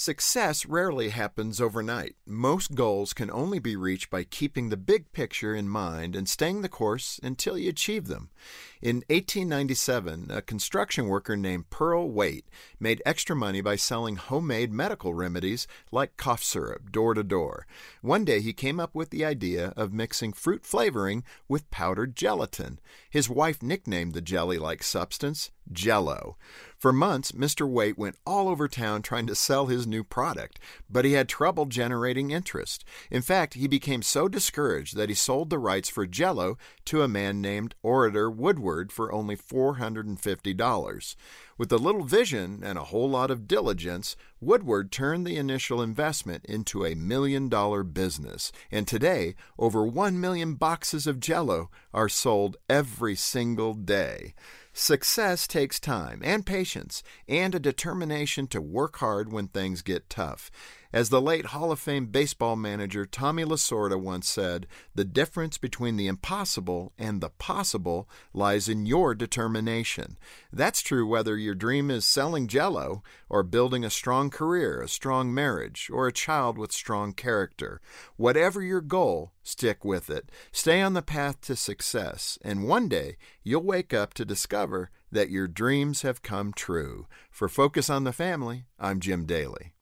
Success rarely happens overnight. Most goals can only be reached by keeping the big picture in mind and staying the course until you achieve them. In 1897, a construction worker named Pearle Wait made extra money by selling homemade medical remedies like cough syrup door to door. One day he came up with the idea of mixing fruit flavoring with powdered gelatin. His wife nicknamed the jelly like substance Jell-O. For months, Mr. Wait went all over town trying to sell his new product, but he had trouble generating interest. In fact, he became so discouraged that he sold the rights for Jell-O to a man named Orator Woodward for only $450. With a little vision and a whole lot of diligence, Woodward turned the initial investment into a million dollar business, and today over 1 million boxes of Jell-O are sold every single day. Success takes time and patience and a determination to work hard when things get tough. As the late Hall of Fame baseball manager Tommy Lasorda once said, the difference between the impossible and the possible lies in your determination. That's true whether your dream is selling Jell-O or building a strong career, a strong marriage, or a child with strong character. Whatever your goal, stick with it. Stay on the path to success, and one day you'll wake up to discover that your dreams have come true. For Focus on the Family, I'm Jim Daly.